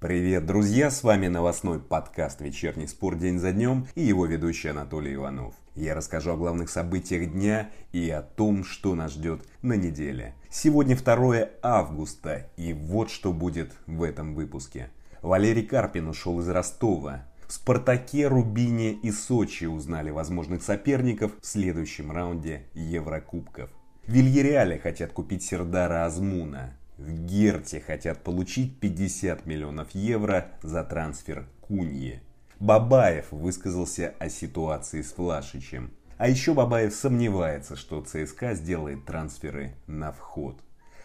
Привет, друзья! С вами новостной подкаст «Вечерний спор день за днем» и его ведущий Анатолий Иванов. Я расскажу о главных событиях дня и о том, что нас ждет на неделе. Сегодня 2 августа, и вот что будет в этом выпуске. Валерий Карпин ушел из Ростова. В «Спартаке», «Рубине» и «Сочи» узнали возможных соперников в следующем раунде Еврокубков. В Вильяреале хотят купить Сердара Азмуна. В Герте хотят получить 50 миллионов евро за трансфер Кунье. Бабаев высказался о ситуации с Флашичем. А еще Бабаев сомневается, что ЦСКА сделает трансферы на вход.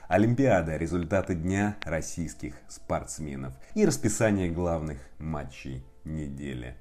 Олимпиада – результаты дня российских спортсменов и расписание главных матчей недели.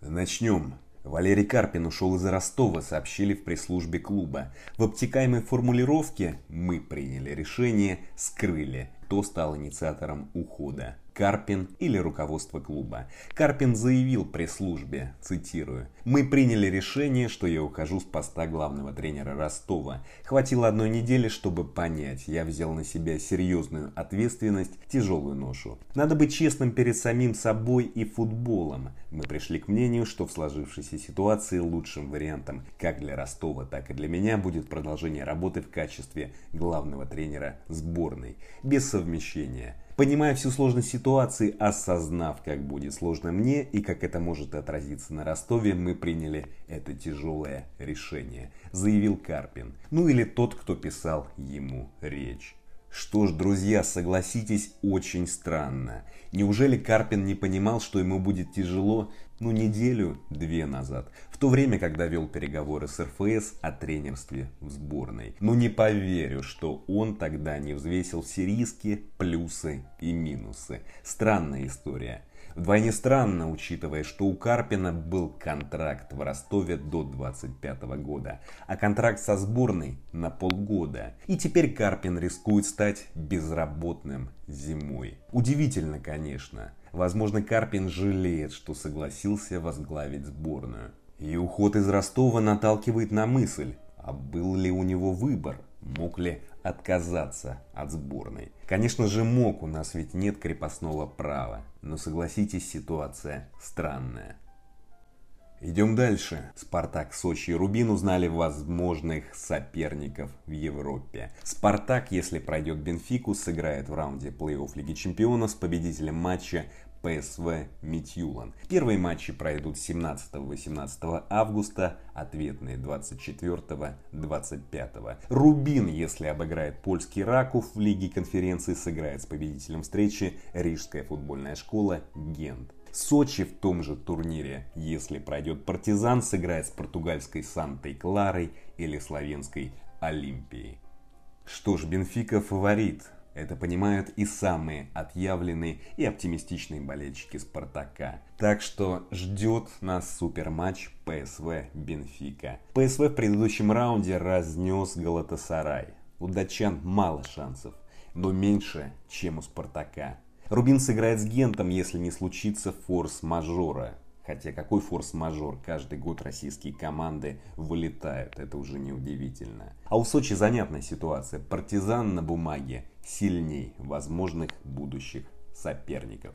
Начнем Валерий Карпин ушел из Ростова, сообщили в пресс-службе клуба. В обтекаемой формулировке «мы приняли решение» скрыли, кто стал инициатором ухода. Карпин или руководство клуба. Карпин заявил пресс-службе, цитирую, «Мы приняли решение, что я ухожу с поста главного тренера Ростова. Хватило одной недели, чтобы понять, я взял на себя серьезную ответственность, тяжелую ношу. Надо быть честным перед самим собой и футболом. Мы пришли к мнению, что в сложившейся ситуации лучшим вариантом как для Ростова, так и для меня будет продолжение работы в качестве главного тренера сборной, без совмещения». Понимая всю сложность ситуации, осознав, как будет сложно мне и как это может отразиться на Ростове, мы приняли это тяжелое решение, заявил Карпин. Ну или тот, кто писал ему речь. Что ж, друзья, согласитесь, очень странно. Неужели Карпин не понимал, что ему будет тяжело, ну, неделю-две назад, то время, когда вел переговоры с РФС о тренерстве в сборной? Ну, не поверю, что он тогда не взвесил все риски, плюсы и минусы. Странная история. Вдвойне странно, учитывая, что у Карпина был контракт в Ростове до 25 года, а контракт со сборной на полгода. И теперь Карпин рискует стать безработным зимой. Удивительно, конечно. Возможно, Карпин жалеет, что согласился возглавить сборную. И уход из Ростова наталкивает на мысль, а был ли у него выбор? Мог ли отказаться от сборной? Конечно же мог, у нас ведь нет крепостного права. Но согласитесь, ситуация странная. Идем дальше. Спартак, Сочи и Рубин узнали возможных соперников в Европе. Спартак, если пройдет Бенфику, сыграет в раунде плей-офф Лиги Чемпионов с победителем матча ПСВ Митюлан. Первые матчи пройдут 17-18 августа, ответные 24-25. Рубин, если обыграет польский Раков в Лиге конференции, сыграет с победителем встречи Рижская футбольная школа Гент. Сочи в том же турнире, если пройдет Партизан, сыграет с португальской Сантой Кларой или славянской Олимпией. Что ж, Бенфика фаворит. Это понимают и самые отъявленные и оптимистичные болельщики Спартака. Так что ждет нас суперматч ПСВ Бенфика. ПСВ в предыдущем раунде разнес Галатасарай. У датчан мало шансов, но меньше, чем у Спартака. Рубин сыграет с Гентом, если не случится форс-мажора. Хотя какой форс-мажор? Каждый год российские команды вылетают, это уже не удивительно. А у Сочи занятная ситуация. Партизан на бумаге сильней возможных будущих соперников.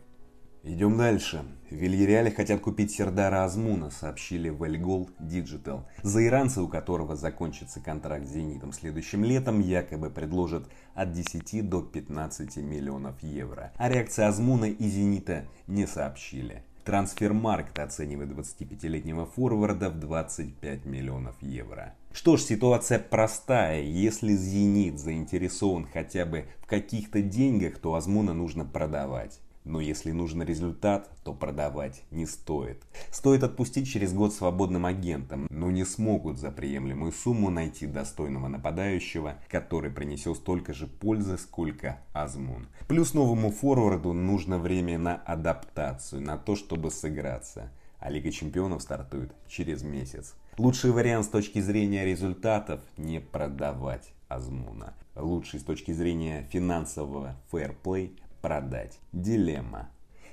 Идем дальше. В Вильяреале хотят купить Сердара Азмуна, сообщили в Эльгол Digital. За иранца, у которого закончится контракт с «Зенитом» следующим летом, якобы предложат от 10 до 15 миллионов евро. А реакция Азмуна и «Зенита» не сообщили. Трансфермаркт оценивает 25-летнего форварда в 25 миллионов евро. Что ж, ситуация простая. Если «Зенит» заинтересован хотя бы в каких-то деньгах, то Азмуна нужно продавать. Но если нужен результат, то продавать не стоит. Стоит отпустить через год свободным агентам, но не смогут за приемлемую сумму найти достойного нападающего, который принесет столько же пользы, сколько Азмун. Плюс новому форварду нужно время на адаптацию, на то, чтобы сыграться. А Лига Чемпионов стартует через месяц. Лучший вариант с точки зрения результатов – не продавать Азмуна. Лучший с точки зрения финансового фэрплей продать. Дилемма.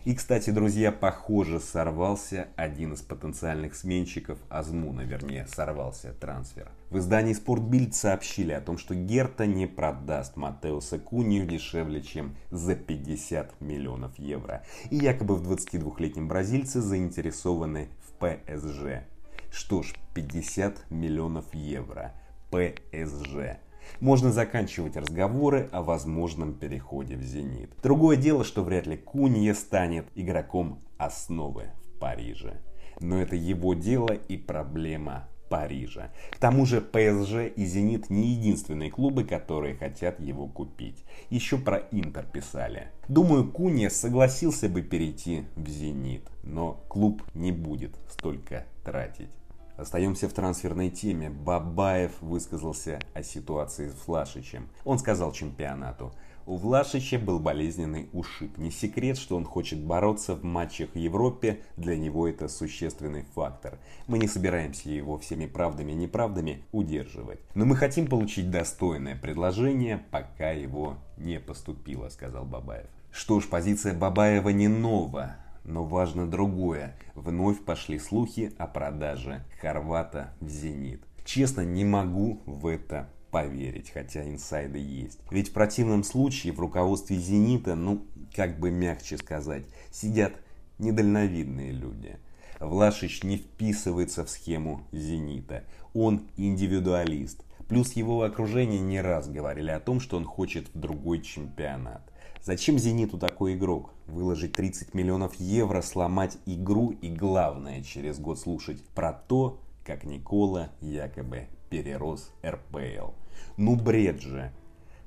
И, кстати, друзья, похоже, сорвался один из потенциальных сменщиков Азмуна, вернее, сорвался трансфер. В издании Спортбильд сообщили о том, что Герта не продаст Матеуса Кунию дешевле, чем за 50 миллионов евро. И якобы в 22-летнем бразильце заинтересованы в ПСЖ. Что ж, 50 миллионов евро. ПСЖ можно заканчивать разговоры о возможном переходе в «Зенит». Другое дело, что вряд ли Кунье станет игроком основы в Париже. Но это его дело и проблема Парижа. К тому же ПСЖ и «Зенит» не единственные клубы, которые хотят его купить. Еще про Интер писали. Думаю, Кунья согласился бы перейти в «Зенит», но клуб не будет столько тратить. Остаемся в трансферной теме. Бабаев высказался о ситуации с Влашичем. Он сказал чемпионату. У Влашича был болезненный ушиб. Не секрет, что он хочет бороться в матчах в Европе. Для него это существенный фактор. Мы не собираемся его всеми правдами и неправдами удерживать. Но мы хотим получить достойное предложение, пока его не поступило, сказал Бабаев. Что ж, позиция Бабаева не нова. Но важно другое. Вновь пошли слухи о продаже Хорвата в «Зенит». Честно, не могу в это поверить, хотя инсайды есть. Ведь в противном случае в руководстве «Зенита», ну, как бы мягче сказать, сидят недальновидные люди. Влашич не вписывается в схему «Зенита». Он индивидуалист. Плюс его окружение не раз говорили о том, что он хочет в другой чемпионат. Зачем «Зениту» такой игрок? Выложить 30 миллионов евро, сломать игру и главное через год слушать про то, как Никола якобы перерос РПЛ. Ну бред же.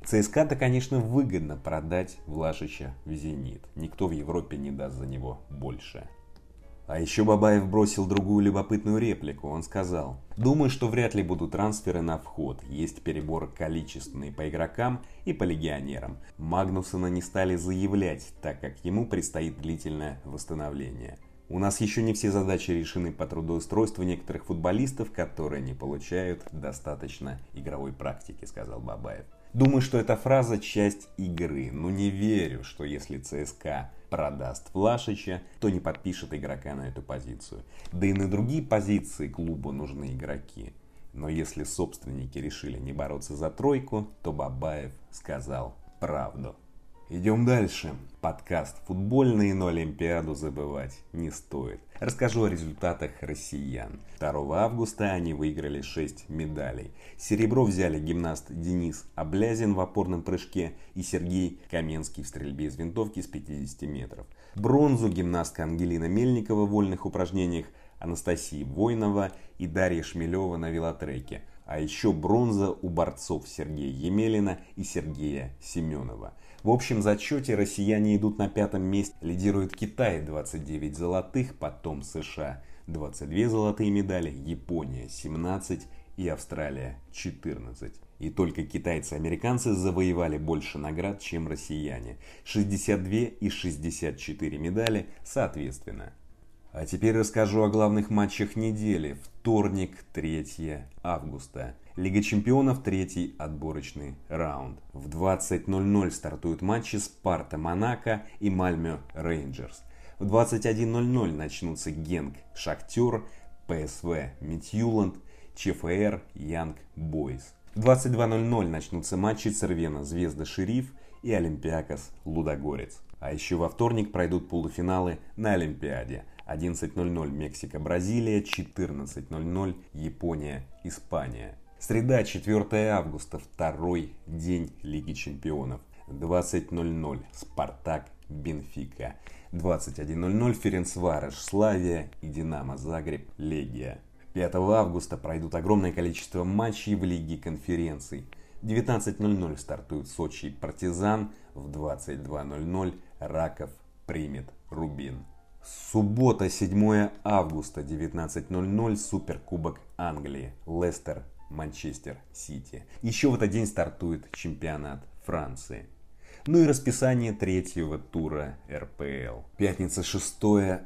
ЦСКА-то, конечно, выгодно продать Влашича в «Зенит». Никто в Европе не даст за него больше. А еще Бабаев бросил другую любопытную реплику. Он сказал, думаю, что вряд ли будут трансферы на вход. Есть перебор количественный по игрокам и по легионерам. Магнусона не стали заявлять, так как ему предстоит длительное восстановление. У нас еще не все задачи решены по трудоустройству некоторых футболистов, которые не получают достаточно игровой практики, сказал Бабаев. Думаю, что эта фраза часть игры, но не верю, что если ЦСКА продаст Влашича, то не подпишет игрока на эту позицию. Да и на другие позиции клуба нужны игроки. Но если собственники решили не бороться за тройку, то Бабаев сказал правду. Идем дальше. Подкаст футбольный, но Олимпиаду забывать не стоит. Расскажу о результатах россиян. 2 августа они выиграли 6 медалей. Серебро взяли гимнаст Денис Облязин в опорном прыжке и Сергей Каменский в стрельбе из винтовки с 50 метров. Бронзу гимнастка Ангелина Мельникова в вольных упражнениях, Анастасия Войнова и Дарья Шмелева на велотреке. А еще бронза у борцов Сергея Емелина и Сергея Семенова. В общем зачете россияне идут на пятом месте. Лидирует Китай 29 золотых, потом США 22 золотые медали, Япония 17 и Австралия 14. И только китайцы и американцы завоевали больше наград, чем россияне. 62 и 64 медали соответственно. А теперь расскажу о главных матчах недели. Вторник, 3 августа. Лига чемпионов, третий отборочный раунд. В 20.00 стартуют матчи Спарта Монако и Мальмё Рейнджерс. В 21.00 начнутся Генк Шахтер, ПСВ Митюланд, ЧФР Янг Бойс. В 22.00 начнутся матчи Цервена Звезда Шериф и Олимпиакос Лудогорец. А еще во вторник пройдут полуфиналы на Олимпиаде. 11.00 Мексика-Бразилия, 14.00 Япония-Испания. Среда, 4 августа, второй день Лиги Чемпионов. 20.00 Спартак, Бенфика. 21.00 Ференцвареш, Славия и Динамо Загреб, Легия. 5 августа пройдут огромное количество матчей в Лиге конференций. 19.00 стартует Сочи и Партизан. В 22.00 Раков примет Рубин. Суббота, 7 августа, 19.00, Суперкубок Англии. Лестер Манчестер Сити. Еще в этот день стартует чемпионат Франции. Ну и расписание третьего тура РПЛ. Пятница 6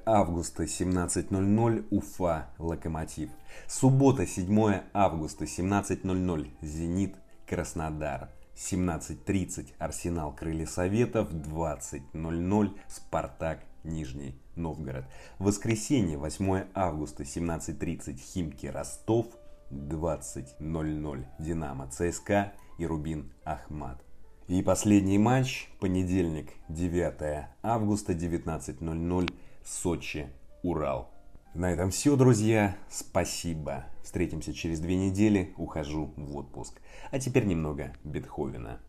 августа 17.00 Уфа Локомотив. Суббота 7 августа 17.00 Зенит Краснодар. 17.30 Арсенал Крылья Советов, 20.00 Спартак Нижний Новгород. Воскресенье, 8 августа, 17.30 Химки Ростов, 20.00 Динамо ЦСКА и Рубин Ахмат. И последний матч, понедельник, 9 августа, 19.00 Сочи, Урал. На этом все, друзья. Спасибо. Встретимся через две недели. Ухожу в отпуск. А теперь немного Бетховена.